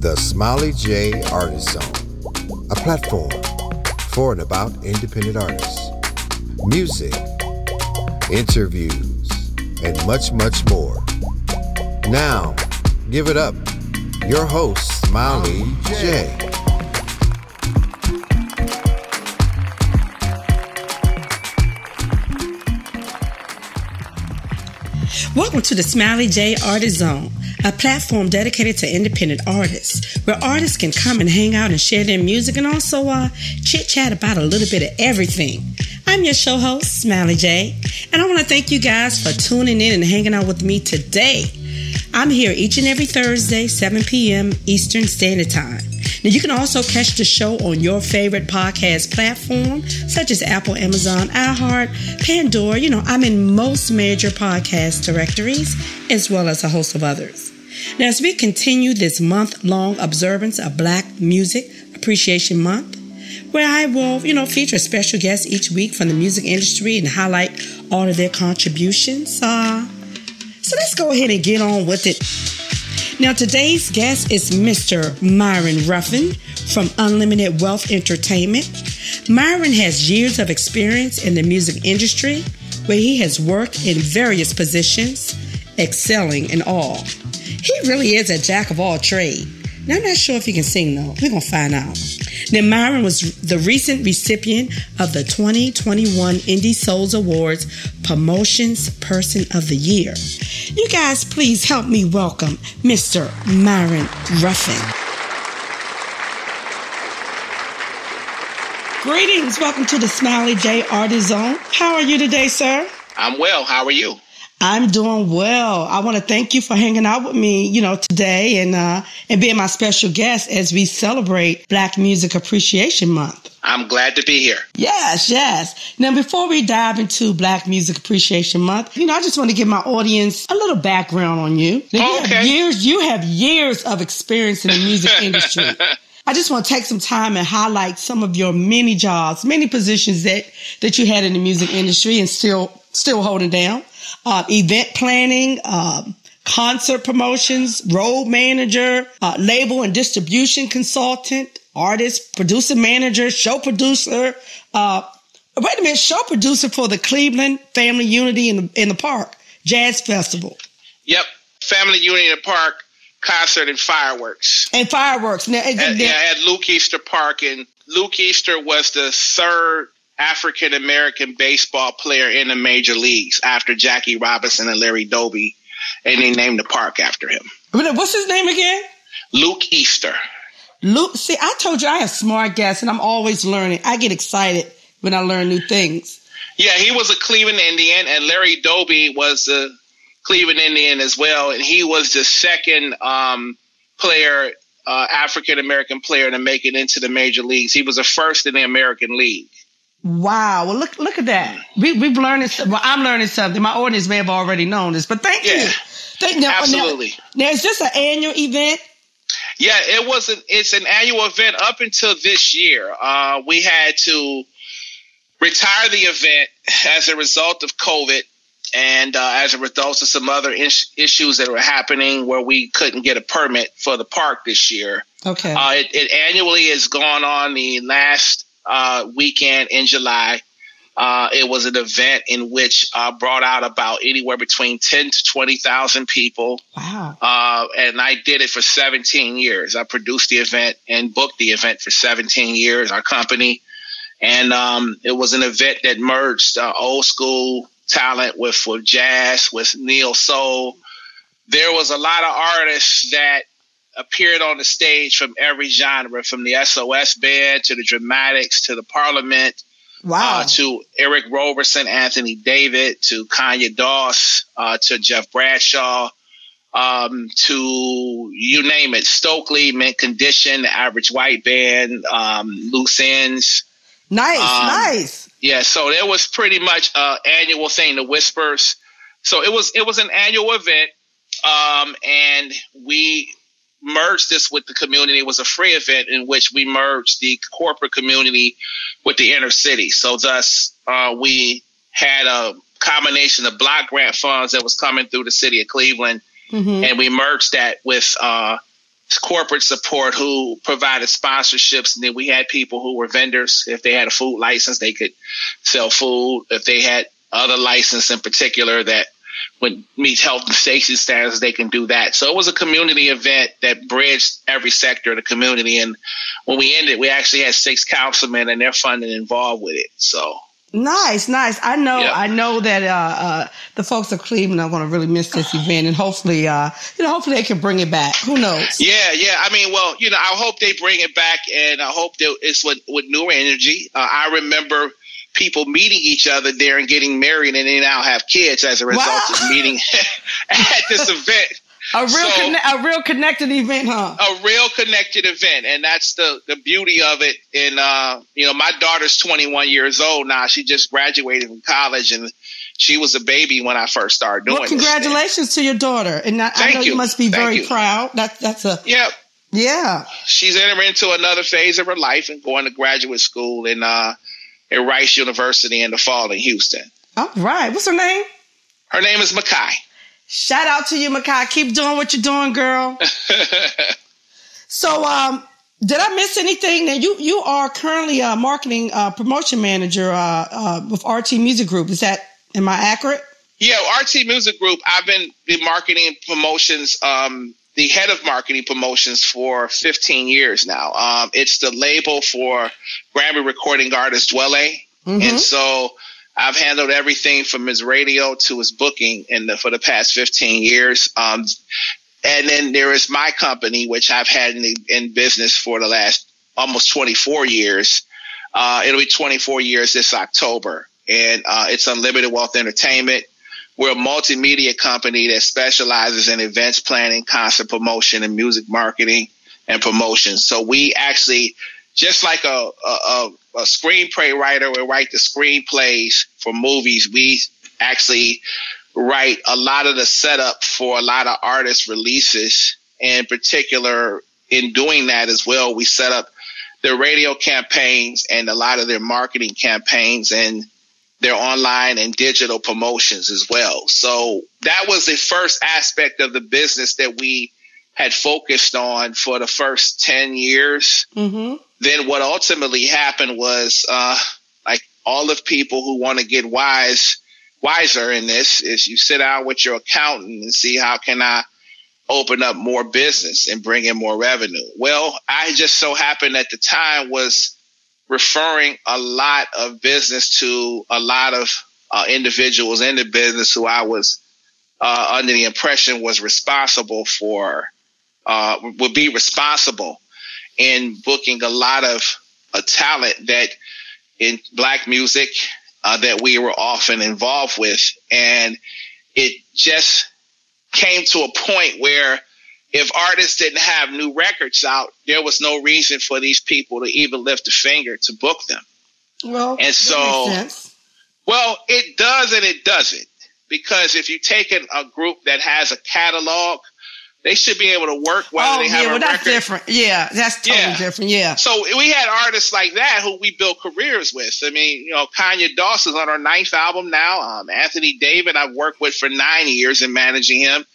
The Smiley J Artist Zone, a platform for and about independent artists, music, interviews, and much, much more. Now, give it up. Your host, Smiley J. Welcome to the Smiley J Artist Zone, a platform dedicated to independent artists, where artists can come and hang out and share their music and also uh, chit chat about a little bit of everything. I'm your show host, Smiley J, and I want to thank you guys for tuning in and hanging out with me today. I'm here each and every Thursday, 7 p.m. Eastern Standard Time. Now, you can also catch the show on your favorite podcast platform, such as Apple, Amazon, iHeart, Pandora. You know, I'm in most major podcast directories, as well as a host of others. Now, as we continue this month long observance of Black Music Appreciation Month, where I will, you know, feature special guest each week from the music industry and highlight all of their contributions. Uh, so let's go ahead and get on with it. Now, today's guest is Mr. Myron Ruffin from Unlimited Wealth Entertainment. Myron has years of experience in the music industry where he has worked in various positions, excelling in all. He really is a jack of all trades. Now, I'm not sure if he can sing though. We're to find out. Now, Myron was the recent recipient of the 2021 Indie Souls Awards Promotions Person of the Year. You guys, please help me welcome Mr. Myron Ruffin. Greetings. Welcome to the Smiley J Artist Zone. How are you today, sir? I'm well. How are you? I'm doing well. I want to thank you for hanging out with me, you know, today and uh, and being my special guest as we celebrate Black Music Appreciation Month. I'm glad to be here. Yes, yes. Now, before we dive into Black Music Appreciation Month, you know, I just want to give my audience a little background on you. Now, you Okay. have years, you have years of experience in the music industry. I just want to take some time and highlight some of your many jobs, many positions that that you had in the music industry and still still holding down. Uh, event planning, um, concert promotions, road manager, uh, label and distribution consultant, artist, producer manager, show producer. Uh, wait a minute, show producer for the Cleveland Family Unity in the in the Park Jazz Festival Yep. Family Unity in the Park concert and fireworks and fireworks. Now, at, yeah, at Luke Easter Park. And Luke Easter was the third African American baseball player in the major leagues after Jackie Robinson and Larry Doby. And they named the park after him. what's his name again? Luke Easter. Luke, see, I told you I have smart guests and I'm always learning. I get excited when I learn new things. Yeah, he was a Cleveland Indian, and Larry Doby was a Cleveland Indian as well, and he was the second um, player, uh, African American player, to make it into the major leagues. He was the first in the American League. Wow. Well, look, look at that. We, we've learned. Well, I'm learning something. My audience may have already known this, but thank Yeah. you. Thank, now, Absolutely. Now, now, is this an annual event? Yeah, it was. An, it's an annual event up until this year. Uh, we had to retire the event as a result of COVID and uh, as a result of some other is- issues that were happening where we couldn't get a permit for the park this year. Okay. Uh, it, it annually is gone on the last uh, weekend in July. Uh, it was an event in which uh, brought out about anywhere between ten to twenty thousand people, wow. uh, and I did it for seventeen years. I produced the event and booked the event for seventeen years. Our company, and um, it was an event that merged uh, old school talent with with jazz, with neo soul. There was a lot of artists that appeared on the stage from every genre, from the SOS band to the Dramatics to the Parliament, Wow. uh, to Eric Roberson, Anthony David, to Conya Doss, uh, to Jeff Bradshaw, um, to you name it, Stokely, Mint Condition, the Average White Band, um, Loose Ends. nice. um, nice. Yeah, so it was pretty much an annual thing, the Whispers. So it was it was an annual event, um, and we merged this with the community. It was a free event in which we merged the corporate community with the inner city. So thus, uh, we had a combination of block grant funds that was coming through the city of Cleveland, Mhm. and we merged that with uh, corporate support who provided sponsorships, and then we had people who were vendors. If they had a food license, they could sell food. If they had other license in particular that would Meets health and safety standards, they can do that. So it was a community event that bridged every sector of the community. And when we ended, we actually had six councilmen and their funding involved with it. So Nice, nice. I know, yep. I know that uh, uh, the folks of Cleveland are going to really miss this event, and hopefully, uh, you know, hopefully they can bring it back. Who knows? Yeah, yeah. I mean, well, you know, I hope they bring it back, and I hope that it's with with newer energy. Uh, I remember people meeting each other there and getting married, and they now have kids as a result wow. of meeting at this event. A real, so, conne- a real connected event, huh? A real connected event, and that's the the beauty of it. And uh, you know, my daughter's 21 years old now. She just graduated from college, and she was a baby when I first started doing. Well, congratulations to your daughter, and I, I know you. you. must be Thank very you. proud. That that's a yep. Yeah, she's entering into another phase of her life and going to graduate school and uh, at Rice University in the fall in Houston. All right, what's her name? Her name is Makai. Shout out to you, Makai. Keep doing what you're doing, girl. so, um, did I miss anything? Now you you are currently a marketing uh, promotion manager uh, uh, with RT Music Group. Is that am I accurate? Yeah, RT Music Group. I've been the marketing promotions, um, the head of marketing promotions for 15 years now. Um, it's the label for Grammy recording artist Dwele. mm-hmm. and so I've handled everything from his radio to his booking in the, for the past 15 years. Um, and then there is my company, which I've had in, in business for the last almost 24 years. Uh, it'll be 24 years this October. And uh, it's Unlimited Wealth Entertainment. We're a multimedia company that specializes in events planning, concert promotion, and music marketing and promotion. So we actually, just like a, a, a screenplay writer will write the screenplays for movies. We actually write a lot of the setup for a lot of artist releases. In particular, in doing that as well, we set up their radio campaigns and a lot of their marketing campaigns and their online and digital promotions as well. So that was the first aspect of the business that we had focused on for the first 10 years. Mm-hmm then what ultimately happened was uh, like all of people who want to get wise wiser in this is you sit down with your accountant and see how can I open up more business and bring in more revenue. Well, I just so happened at the time was referring a lot of business to a lot of uh, individuals in the business who I was uh, under the impression was responsible for uh, would be responsible in booking a lot of a talent that in black music uh, that we were often involved with. And it just came to a point where if artists didn't have new records out, there was no reason for these people to even lift a finger to book them. Well, and so, well, it does and it doesn't. Because if you take a group that has a catalog they should be able to work while oh, they have yeah, well, a that's record. different. Yeah, that's totally yeah. different. Yeah. So we had artists like that who we built careers with. I mean, you know, Conya Dawson's on our ninth album now. Um, Anthony David, I've worked with for nine years in managing him.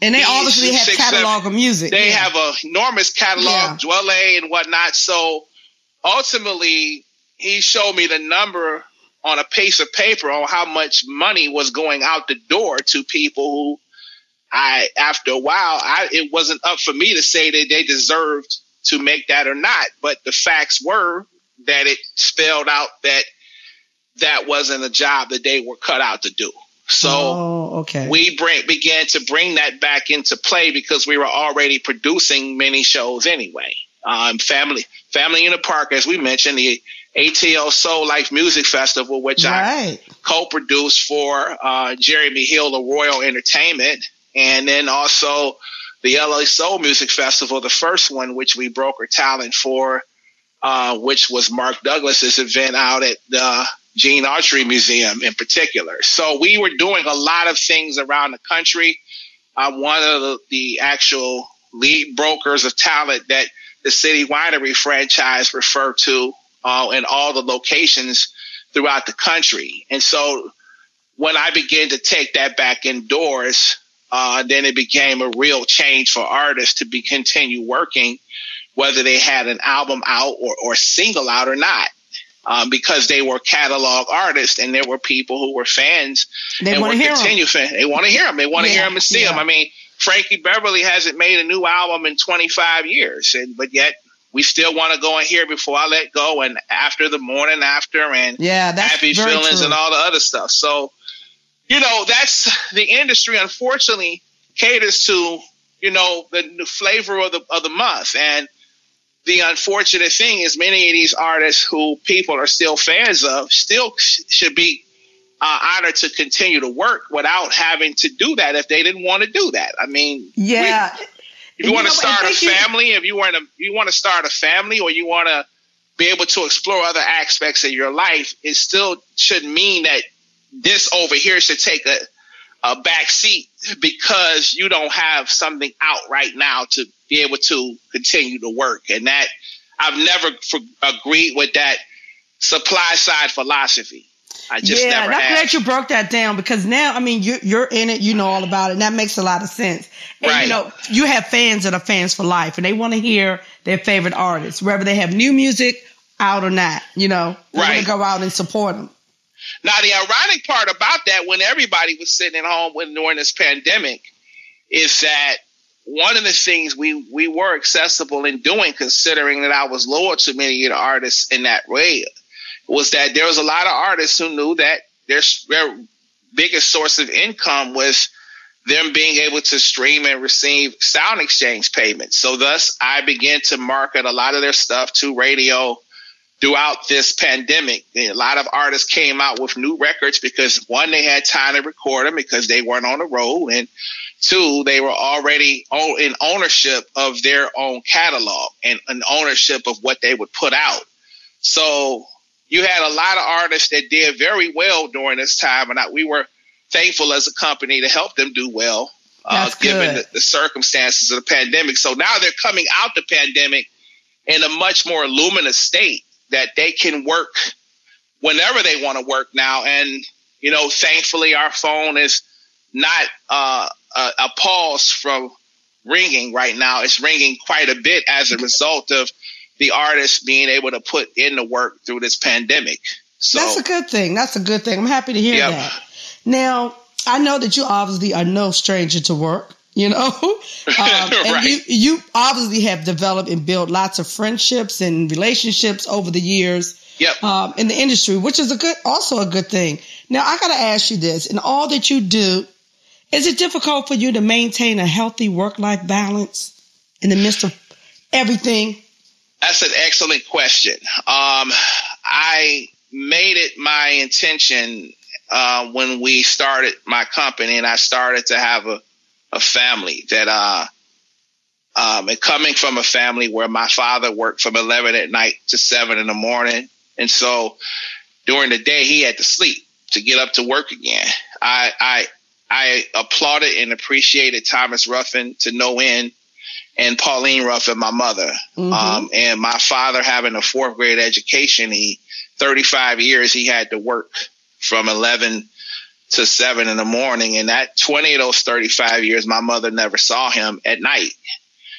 And they obviously have catalog seven, of music. They yeah. have an enormous catalog, yeah. Dwele and whatnot. So ultimately, he showed me the number on a piece of paper on how much money was going out the door to people who I after a while, I it wasn't up for me to say that they deserved to make that or not. But the facts were that it spelled out that that wasn't a job that they were cut out to do. So oh, okay. we bring, began to bring that back into play because we were already producing many shows anyway. Um, family, family in the park, as we mentioned, the ATL Soul Life Music Festival, which right. I co-produced for uh, Jeremy Hill of Royal Entertainment, and then also the LA Soul Music Festival, the first one, which we broker talent for, uh, which was Mark Douglas's event out at the Gene Autry Museum in particular. So we were doing a lot of things around the country. I'm one of the, the actual lead brokers of talent that the City Winery franchise refer to uh, in all the locations throughout the country. And so when I began to take that back indoors, uh, then it became a real change for artists to be continue working, whether they had an album out or, or single out or not. Um, because they were catalog artists and there were people who were fans they and were continue fans. They want to hear them. They want to yeah, hear them and see yeah. them. I mean, Frankie Beverly hasn't made a new album in 25 years, and but yet we still want to go and hear before I let go and after the morning after and yeah, that's happy feelings true. and all the other stuff. So, you know, that's the industry. Unfortunately, caters to you know the, the flavor of the of the month and the unfortunate thing is many of these artists who people are still fans of still sh- should be uh, honored to continue to work without having to do that if they didn't want to do that. I mean, yeah. We, if you, you want to start a family, if you want to you want to start a family, or you want to be able to explore other aspects of your life, it still should mean that this over here should take a a back seat because you don't have something out right now to be able to continue to work. And that I've never for, agreed with that supply side philosophy. I just yeah, never I'm have. glad you broke that down because now, I mean, you're, you're in it, you know all about it, and that makes a lot of sense. And right. you know, you have fans that are fans for life, and they want to hear their favorite artists, whether they have new music out or not. You know, they right. want to go out and support them. Now, the ironic part about that, when everybody was sitting at home when during this pandemic, is that one of the things we we were accessible in doing, considering that I was loyal to many of the artists in that way, was that there was a lot of artists who knew that their their biggest source of income was them being able to stream and receive SoundExchange payments. So thus I began to market a lot of their stuff to radio throughout this pandemic. A lot of artists came out with new records because one, they had time to record them because they weren't on the road, and two, they were already in ownership of their own catalog and an ownership of what they would put out. So you had a lot of artists that did very well during this time, and we were thankful as a company to help them do well, uh, given the, the circumstances of the pandemic. So now they're coming out the pandemic in a much more luminous state that they can work whenever they want to work now. And, you know, thankfully our phone is not uh, a, a pause from ringing right now. It's ringing quite a bit as a result of the artists being able to put in the work through this pandemic. So that's a good thing. That's a good thing. I'm happy to hear yep. that. Now, I know that you obviously are no stranger to work you know um, and right. you you obviously have developed and built lots of friendships and relationships over the years yep. um, in the industry which is a good also a good thing now i got to ask you this in all that you do is it difficult for you to maintain a healthy work-life balance in the midst of everything? That's an excellent question. Um, i made it my intention uh, when we started my company and i started to have a a family that uh um, and coming from a family where my father worked from 11 at night to 7 in the morning and so during the day he had to sleep to get up to work again. I i i applauded and appreciated thomas ruffin to no end and pauline ruffin my mother mm-hmm. um, and my father having a fourth grade education he 35 years he had to work from 11 to seven in the morning. And that 20 of those 35 years, my mother never saw him at night.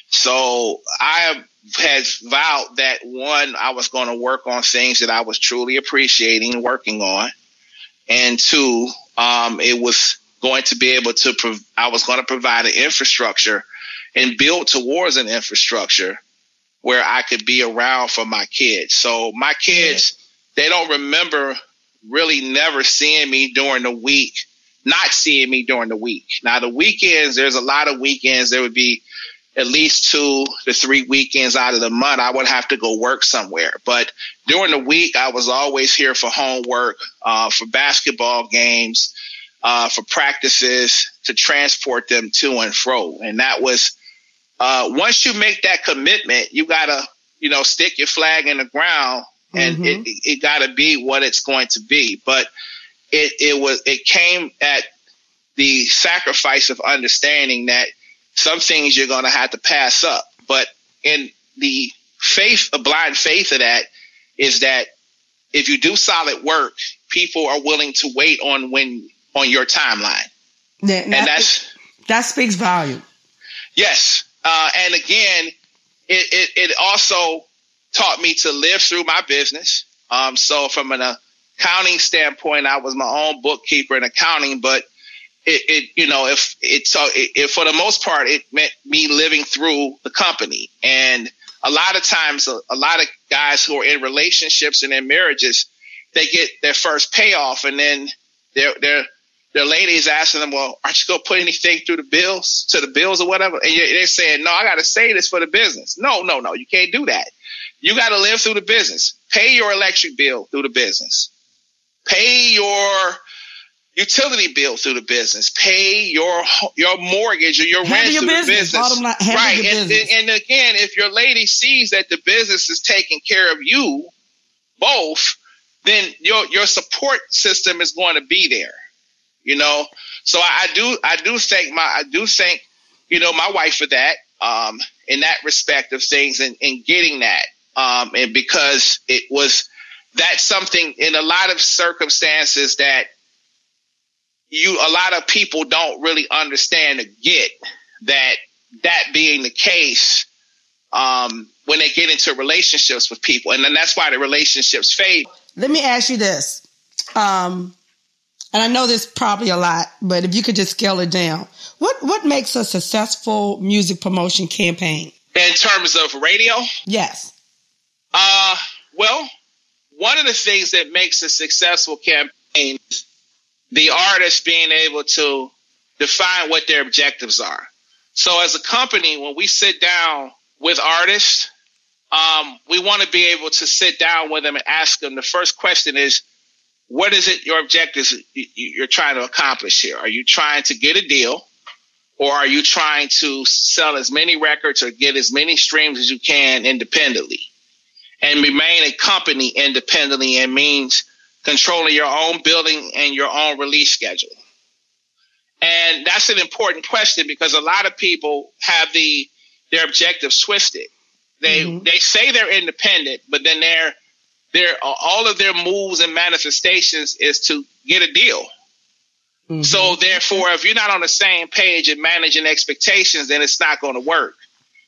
So I had vowed that one, I was going to work on things that I was truly appreciating and working on. And two, um, it was going to be able to, prov- I was going to provide an infrastructure and build towards an infrastructure where I could be around for my kids. So my kids, they don't remember really never seeing me during the week, not seeing me during the week. Now, the weekends, there's a lot of weekends. There would be at least two to three weekends out of the month. I would have to go work somewhere. But during the week, I was always here for homework, uh, for basketball games, uh, for practices to transport them to and fro. And that was, uh, once you make that commitment, you got to, you know, stick your flag in the ground and mm-hmm. it, it got to be what it's going to be. But it, it was it came at the sacrifice of understanding that some things you're going to have to pass up. But in the faith, a blind faith of that is that if you do solid work, people are willing to wait on when on your timeline, now, and that's That speaks volume. Yes. Uh, and again, it, it, it, also taught me to live through my business. Um, so from an accounting standpoint, I was my own bookkeeper in accounting, but it, it you know, if it's so it, it, for the most part, it meant me living through the company. And a lot of times, a, a lot of guys who are in relationships and in marriages, they get their first payoff, and then they're they're the lady is asking them, well, aren't you going to put anything through the bills, to the bills or whatever? And they're saying, no, I got to say this for the business. No, no, no, you can't do that. You got to live through the business. Pay your electric bill through the business. Pay your utility bill through the business. Pay your your mortgage or your handle rent your through business. the business. Line, right. And, and, and again, if your lady sees that the business is taking care of you both, then your your support system is going to be there. You know, so I, I do I do thank my I do thank you know my wife for that um, in that respect of things and, and getting that um, and because it was that's something in a lot of circumstances that you a lot of people don't really understand or get that that being the case um, when they get into relationships with people. And then that's why the relationships fade. Let me ask you this. Um, and I know there's probably a lot, but if you could just scale it down, what what makes a successful music promotion campaign? In terms of radio? Yes. Uh well, one of the things that makes a successful campaign is the artist being able to define what their objectives are. So as a company, when we sit down with artists, um, we want to be able to sit down with them and ask them the first question is what is it your objectives you're trying to accomplish here? Are you trying to get a deal? Or are you trying to sell as many records or get as many streams as you can independently? And remain a company independently and means controlling your own building and your own release schedule. And that's an important question because a lot of people have the their objectives twisted. They mm-hmm. they say they're independent, but then they're their all of their moves and manifestations is to get a deal. Mm-hmm. So therefore, if you're not on the same page and managing expectations, then it's not going to work.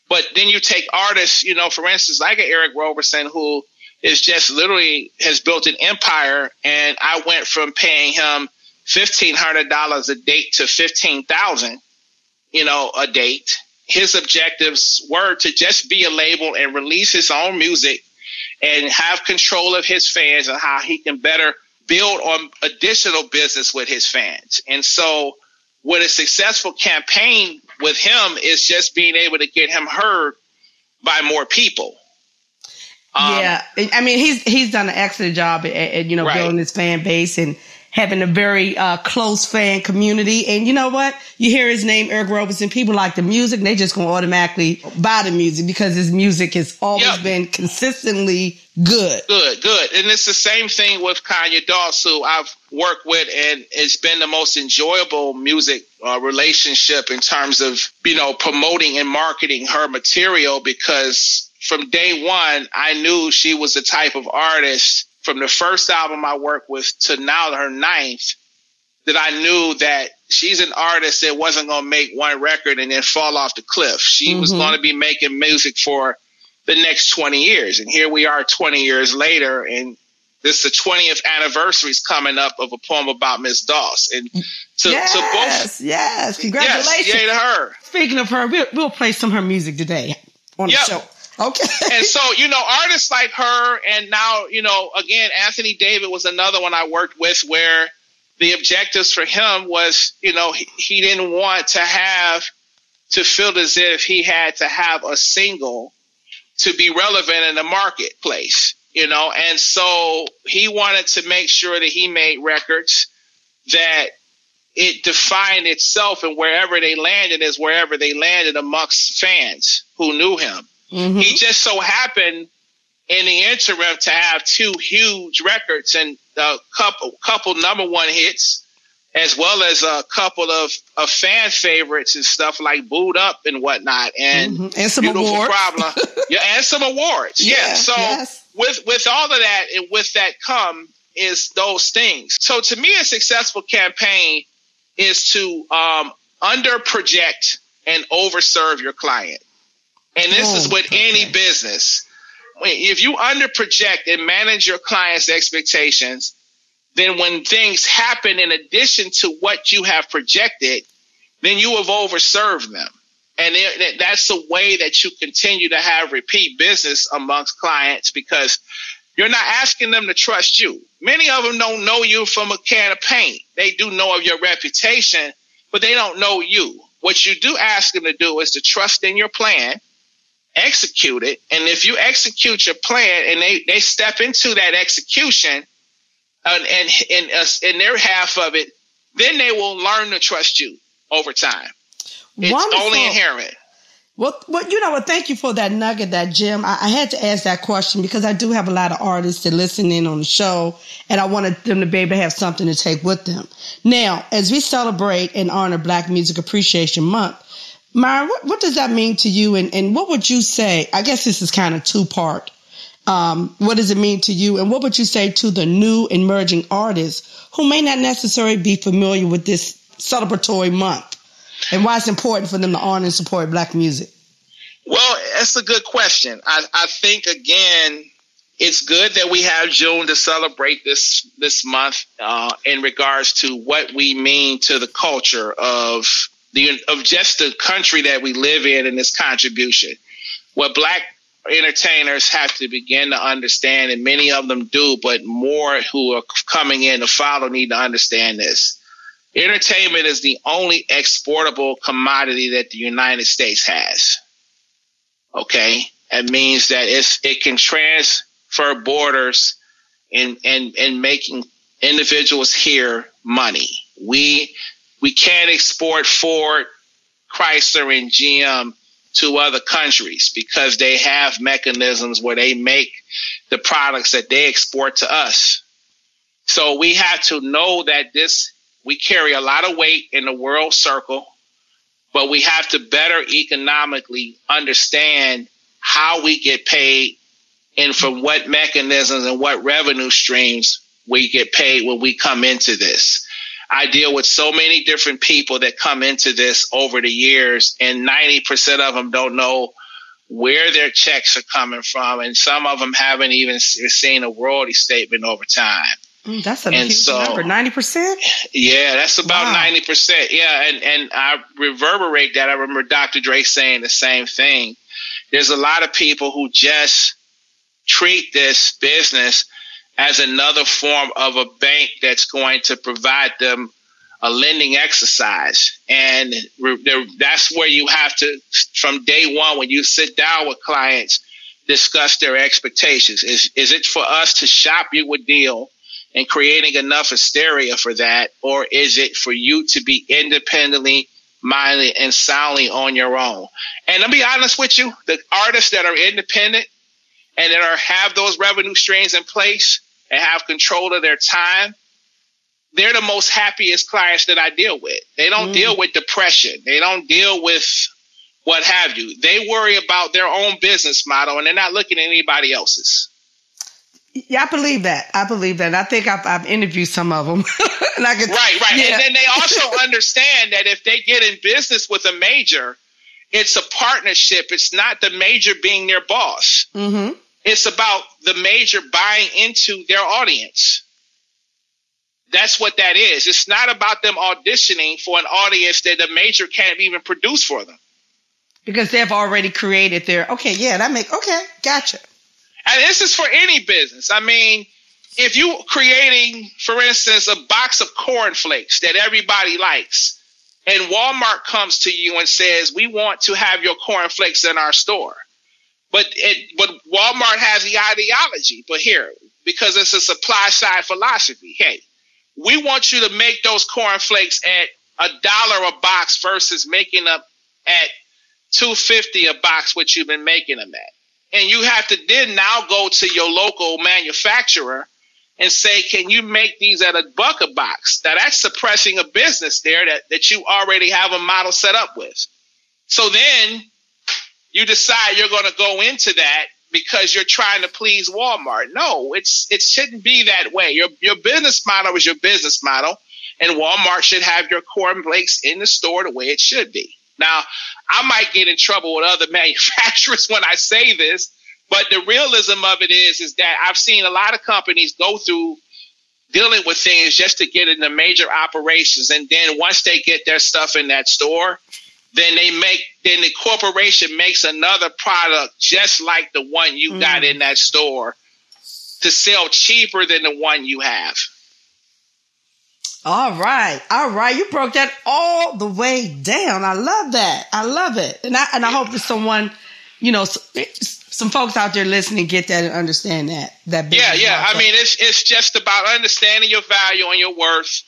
But then you take artists, you know, for instance, like Eric Roberson, who is just literally has built an empire, and I went from paying him fifteen hundred dollars a date to fifteen thousand, you know, a date. His objectives were to just be a label and release his own music and have control of his fans and how he can better build on additional business with his fans. And so, with a successful campaign with him is just being able to get him heard by more people. Um, yeah, I mean he's he's done an excellent job at, at you know right. building his fan base and having a very uh, close fan community. And you know what? You hear his name, Eric Roberson. People like the music. They just gonna automatically buy the music because his music has always yep. been consistently good. Good, good. And it's the same thing with Conya Doss, who I've worked with, and it's been the most enjoyable music uh, relationship in terms of you know promoting and marketing her material because from day one, I knew she was the type of artist from the first album I worked with to now her ninth that I knew that she's an artist that wasn't going to make one record and then fall off the cliff. She mm-hmm. was going to be making music for the next 20 years. And here we are 20 years later and this the 20th anniversary is coming up of a poem about Miss Doss. And to, yes, to both. Yes, congratulations. Yes, yay to her. Speaking of her, we'll, we'll play some of her music today on yep. the show. Okay. and so, you know, artists like her, and now, you know, again, Anthony David was another one I worked with where the objectives for him was, you know, he, he didn't want to have to feel as if he had to have a single to be relevant in the marketplace, you know, and so he wanted to make sure that he made records that it defined itself and wherever they landed is wherever they landed amongst fans who knew him. Mm-hmm. He just so happened in the interim to have two huge records and a couple couple number one hits, as well as a couple of, of fan favorites and stuff like "Boo'd Up" and whatnot, and, mm-hmm. and some Beautiful awards. Problem. yeah, and some awards. yeah. yeah. So yes. with with all of that and with that come is those things. So to me, a successful campaign is to um, under project and overserve your client. And this oh, is with okay. any business. If you underproject and manage your client's expectations, then when things happen in addition to what you have projected, then you have overserved them. And it, that's the way that you continue to have repeat business amongst clients because you're not asking them to trust you. Many of them don't know you from a can of paint. They do know of your reputation, but they don't know you. What you do ask them to do is to trust in your plan, execute it. And if you execute your plan and they, they step into that execution and, and, and, uh, in their half of it, then they will learn to trust you over time. It's Wonderful. only inherent. Well, well, you know what? Thank you for that nugget, that Jim. I, I, had to ask that question because I do have a lot of artists that listen in on the show, and I wanted them to be able to have something to take with them. Now, as we celebrate and honor Black Music Appreciation Month, Myron, what, what does that mean to you? And, and what would you say? I guess this is kind of two part. Um, what does it mean to you? And what would you say to the new emerging artists who may not necessarily be familiar with this celebratory month? and why it's important for them to honor and support black music? Well, that's a good question. I, I think again, it's good that we have June to celebrate this this month uh, in regards to what we mean to the culture of the of just the country that we live in and its contribution. What black entertainers have to begin to understand, and many of them do, but more who are coming in to follow need to understand this. Entertainment is the only exportable commodity that the United States has. Okay. That means that it's, it can transfer borders and, and, and making individuals here money. We, we can't export Ford, Chrysler, and GM to other countries because they have mechanisms where they make the products that they export to us. So we have to know that this we carry a lot of weight in the world circle, but we have to better economically understand how we get paid and from what mechanisms and what revenue streams we get paid when we come into this. I deal with so many different people that come into this over the years, and 90% of them don't know where their checks are coming from, and some of them haven't even seen a royalty statement over time. Mm, that's a and huge so, number, ninety percent. Yeah, that's about 90%. Yeah, and and I reverberate that. I remember Dr. Dre saying the same thing. There's a lot of people who just treat this business as another form of a bank that's going to provide them a lending exercise, and that's where you have to, from day one, when you sit down with clients, discuss their expectations. Is is it for us to shop you a deal? and creating enough hysteria for that? Or is it for you to be independently minded and soundly on your own? And I'll be honest with you, the artists that are independent and that are have those revenue streams in place and have control of their time, they're the most happiest clients that I deal with. They don't mm. deal with depression. They don't deal with what have you. They worry about their own business model and they're not looking at anybody else's. Yeah, I believe that. I believe that. I think I've, I've interviewed some of them. and I could, right, right. Yeah. And then they also understand that if they get in business with a major, it's a partnership. It's not the major being their boss. Mm-hmm. It's about the major buying into their audience. That's what that is. It's not about them auditioning for an audience that the major can't even produce for them. Because they've already created their, okay, yeah, that make, okay, gotcha. And this is for any business. I mean, if you creating, for instance, a box of cornflakes that everybody likes, and Walmart comes to you and says, "We want to have your cornflakes in our store," but it, but Walmart has the ideology. But here, because it's a supply side philosophy, hey, we want you to make those cornflakes at a dollar a box versus making them at two fifty a box, what you've been making them at and you have to then now go to your local manufacturer and say, can you make these at a buck a box? Now that's suppressing a business there that, that you already have a model set up with. So then you decide you're going to go into that because you're trying to please Walmart. No, it's it shouldn't be that way. Your your business model is your business model. and Walmart should have your cornflakes in the store the way it should be. Now, I might get in trouble with other manufacturers when I say this, but the realism of it is, is that I've seen a lot of companies go through dealing with things just to get into major operations, and then once they get their stuff in that store, then they make then the corporation makes another product just like the one you mm. got in that store to sell cheaper than the one you have. All right, all right. You broke that all the way down. I love that. I love it, and I and I hope that someone, you know, some folks out there listening get that and understand that. That yeah, yeah. I mean, it's it's just about understanding your value and your worth,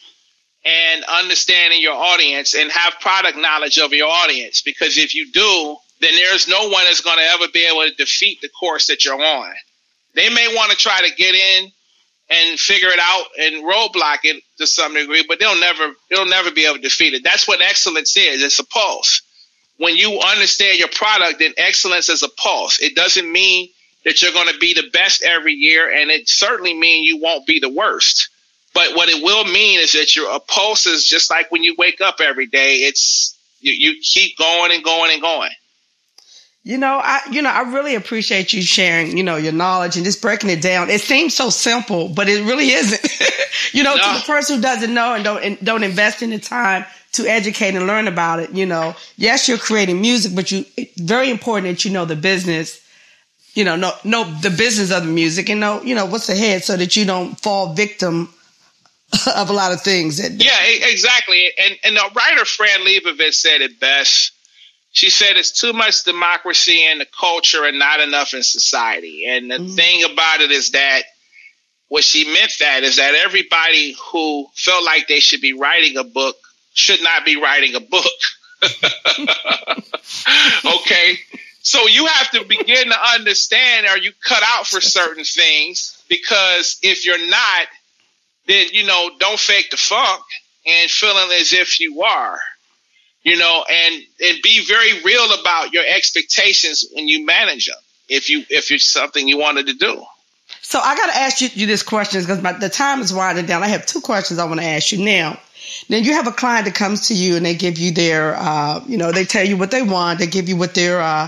and understanding your audience, and have product knowledge of your audience. Because if you do, then there's no one that's going to ever be able to defeat the course that you're on. They may want to try to get in and figure it out and roadblock it to some degree, but they'll never they'll never be able to defeat it. That's what excellence is. It's a pulse. When you understand your product, then excellence is a pulse. It doesn't mean that you're going to be the best every year, and it certainly mean you won't be the worst. But what it will mean is that your pulse is just like when you wake up every day. It's you, you keep going and going and going. You know, I you know, I really appreciate you sharing, you know, your knowledge and just breaking it down. It seems so simple, but it really isn't. you know, no. to the person who doesn't know and don't and don't invest in the time to educate and learn about it, you know, yes, you're creating music, but you it's very important that you know the business, you know, know know the business of the music and know, you know, what's ahead so that you don't fall victim of a lot of things that Yeah, exactly. And and the writer Fran Lebowitz said it best she said it's too much democracy in the culture and not enough in society. And the mm. thing about it is that what she meant that is that everybody who felt like they should be writing a book should not be writing a book. okay. So you have to begin to understand are you cut out for certain things? Because if you're not, then you know, don't fake the funk and feeling as if you are you know, and and be very real about your expectations when you manage them. If you if it's something you wanted to do. So I got to ask you, you this question because the time is winding down. I have two questions I want to ask you now. Then you have a client that comes to you and they give you their, uh, you know, they tell you what they want. They give you what their, uh,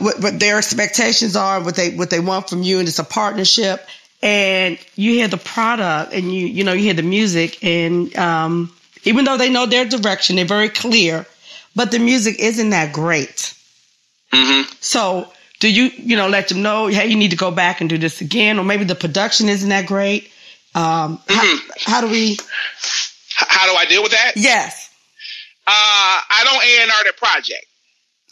what, what their expectations are, what they what they want from you, and it's a partnership. And you hear the product, and you you know you hear the music, and um, even though they know their direction, they're very clear, but the music isn't that great. Mm-hmm. So, do you, you know, let them know, hey, you need to go back and do this again, or maybe the production isn't that great? Um, mm-hmm. how, how, do we? How do I deal with that? Yes. Uh, I don't A and R the project.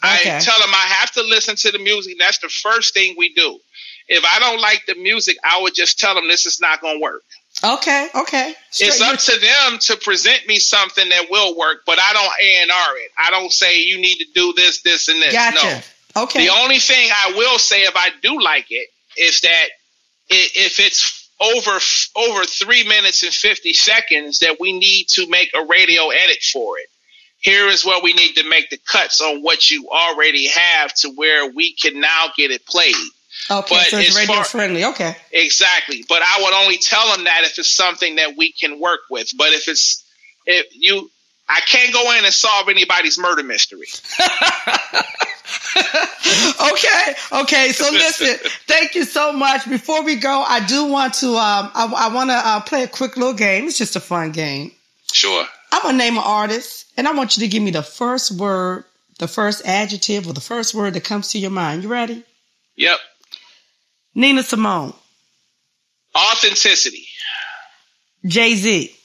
Okay. I tell them I have to listen to the music. That's the first thing we do. If I don't like the music, I would just tell them this is not going to work. Okay, okay. Straight it's up to them to present me something that will work, but I don't A and R it. I don't say you need to do this, this, and this. Gotcha. No. Okay. The only thing I will say if I do like it is that if it's over over three minutes and fifty seconds, that we need to make a radio edit for it. Here is where we need to make the cuts on what you already have to where we can now get it played. Okay, but so it's radio far, friendly. Okay. Exactly. But I would only tell them that if it's something that we can work with. But if it's if you I can't go in and solve anybody's murder mystery. okay, okay. So listen, thank you so much. Before we go, I do want to. Um, I, I want to uh, play a quick little game. It's just a fun game. Sure. I'm gonna name an artist, and I want you to give me the first word, the first adjective, or the first word that comes to your mind. You ready? Yep. Nina Simone. Authenticity. Jay Z.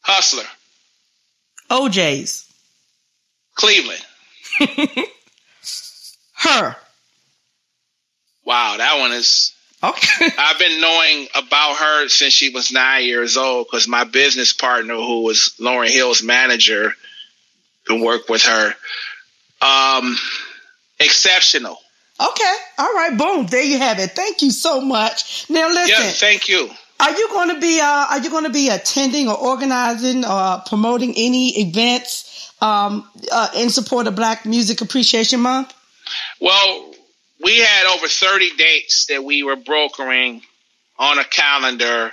Hustler. O'Jays. Cleveland. Her. Wow, that one is. Okay. I've been knowing about her since she was nine years old because my business partner, who was Lauryn Hill's manager, to work with her. Um, exceptional. Okay. All right. Boom. There you have it. Thank you so much. Now listen. Yeah, thank you. Are you going to be uh, Are you going to be attending or organizing or promoting any events um, uh, in support of Black Music Appreciation Month? Well, we had over thirty dates that we were brokering on a calendar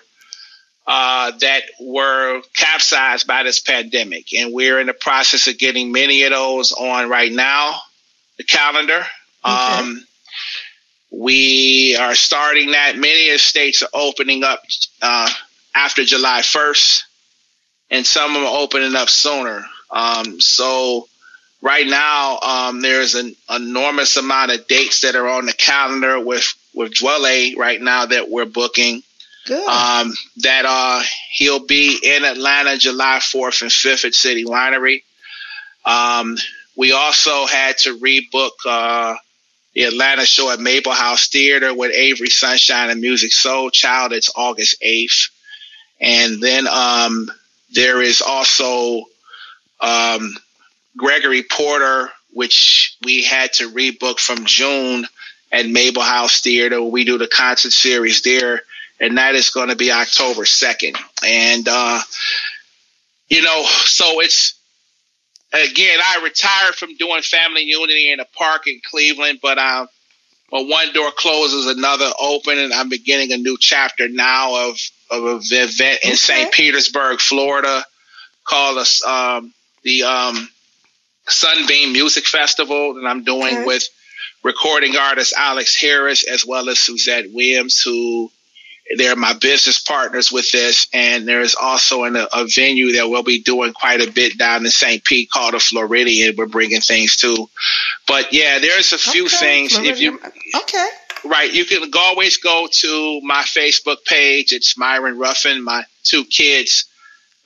uh, that were capsized by this pandemic. And we're in the process of getting many of those on right now, the calendar. Okay. Um, we are starting that. Many of the states are opening up uh, after July 1st, and some of them are opening up sooner. Um, so, right now, um, there's an enormous amount of dates that are on the calendar with with Dwele right now that we're booking. Good. Um, that uh, he'll be in Atlanta July 4th and 5th at City Winery. Um, we also had to rebook uh, the Atlanta show at Mable House Theater with Avery Sunshine and Musiq Soulchild. It's August 8th. And then um, there is also um, Gregory Porter, which we had to rebook from June at Mable House Theater. We do the concert series there and that is going to be October 2nd. And, uh, you know, so it's, again, I retired from doing Family Unity in a park in Cleveland, but uh, when one door closes, another open, and I'm beginning a new chapter now of, of an event in okay. St. Petersburg, Florida, called us um, the um, Sunbeam Music Festival that I'm doing okay. with recording artist Alex Harris as well as Suzette Williams, who they're my business partners with this, and there's also an, a venue that we'll be doing quite a bit down in St. Pete called the Floridian. We're bringing things to, but yeah, there's a few okay, things. Floridian. If you okay, right, you can always go to my Facebook page. It's Myron Ruffin. My two kids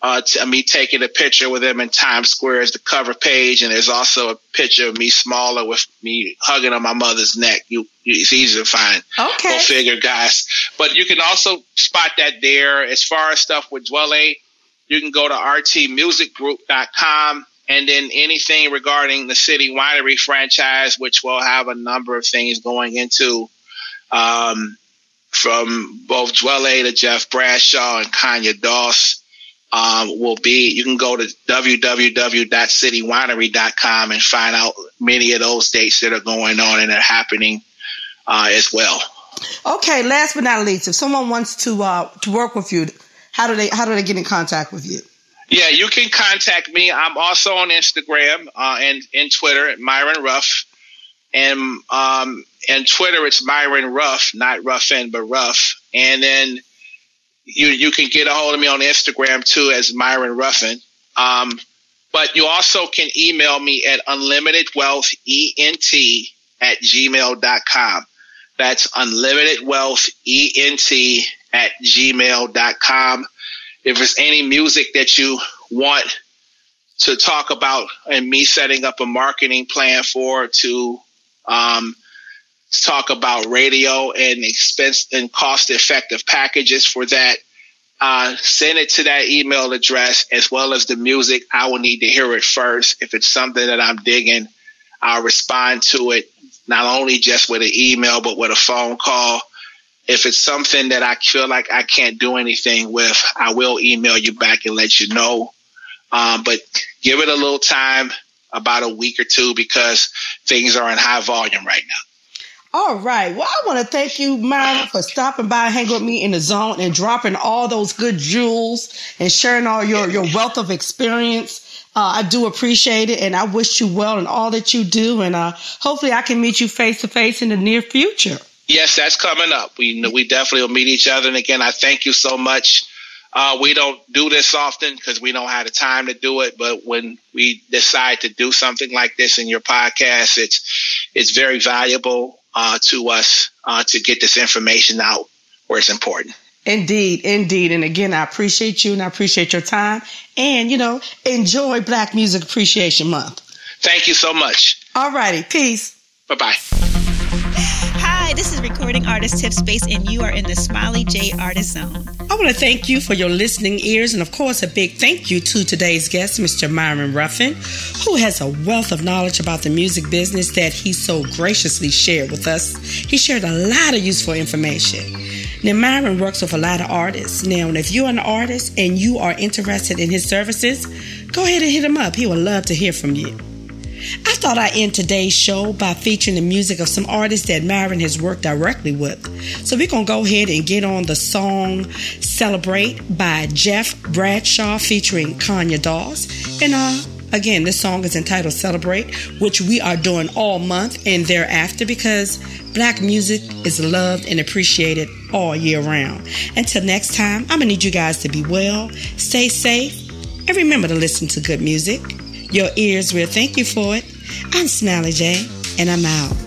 uh, to me taking a picture with him in Times Square as the cover page, and there's also a picture of me smaller with me hugging on my mother's neck. You, it's easy to find. Okay. Go figure, guys. But you can also spot that there. As far as stuff with Dwele, you can go to rtmusicgroup.com and then anything regarding the City Winery franchise, which will have a number of things going into. Um, from both Dwele to Jeff Bradshaw and Conya Doss um, will be you can go to www.citywinery.com and find out many of those dates that are going on and are happening uh, as well. Okay, last but not least, if someone wants to uh, to work with you, how do they how do they get in contact with you? Yeah, you can contact me. I'm also on Instagram uh, and in Twitter at Myron Ruff, and um, and Twitter it's Myron Ruff, not Ruffin, but Ruff, and then you you can get a hold of me on Instagram too as Myron Ruffin. Um, but you also can email me at unlimitedwealthent at gmail.com. That's unlimitedwealthent at gmail.com. If there's any music that you want to talk about and me setting up a marketing plan for to um, talk about radio and expense and cost effective packages for that. Uh, send it to that email address as well as the music. I will need to hear it first. If it's something that I'm digging, I'll respond to it not only just with an email but with a phone call. If it's something that I feel like I can't do anything with, I will email you back and let you know. Um, but give it a little time, about a week or two, because things are in high volume right now. All right. Well, I want to thank you, Myron, for stopping by, hanging with me in the zone, and dropping all those good jewels and sharing all your, your wealth of experience. Uh, I do appreciate it, and I wish you well in all that you do. And uh, hopefully, I can meet you face to face in the near future. Yes, that's coming up. We we definitely will meet each other. And again, I thank you so much. Uh, we don't do this often because we don't have the time to do it. But when we decide to do something like this in your podcast, it's it's very valuable uh, to us uh, to get this information out where it's important. Indeed, indeed. And again, I appreciate you and I appreciate your time. And, you know, enjoy Black Music Appreciation Month. Thank you so much. All righty. Peace. Bye bye. Hi, this is recording artist Tip Space, and you are in the Smiley J Artist Zone. I want to thank you for your listening ears, and of course, a big thank you to today's guest, Mr. Myron Ruffin, who has a wealth of knowledge about the music business that he so graciously shared with us. He shared a lot of useful information. Now, Myron works with a lot of artists. Now, if you're an artist and you are interested in his services, go ahead and hit him up. He would love to hear from you. I thought I'd end today's show by featuring the music of some artists that Myron has worked directly with. So we're going to go ahead and get on the song Celebrate by Jeff Bradshaw featuring Conya Doss. And uh, again, this song is entitled Celebrate, which we are doing all month and thereafter because black music is loved and appreciated all year round. Until next time, I'm going to need you guys to be well, stay safe, and remember to listen to good music. Your ears will thank you for it. I'm Smiley J, and I'm out.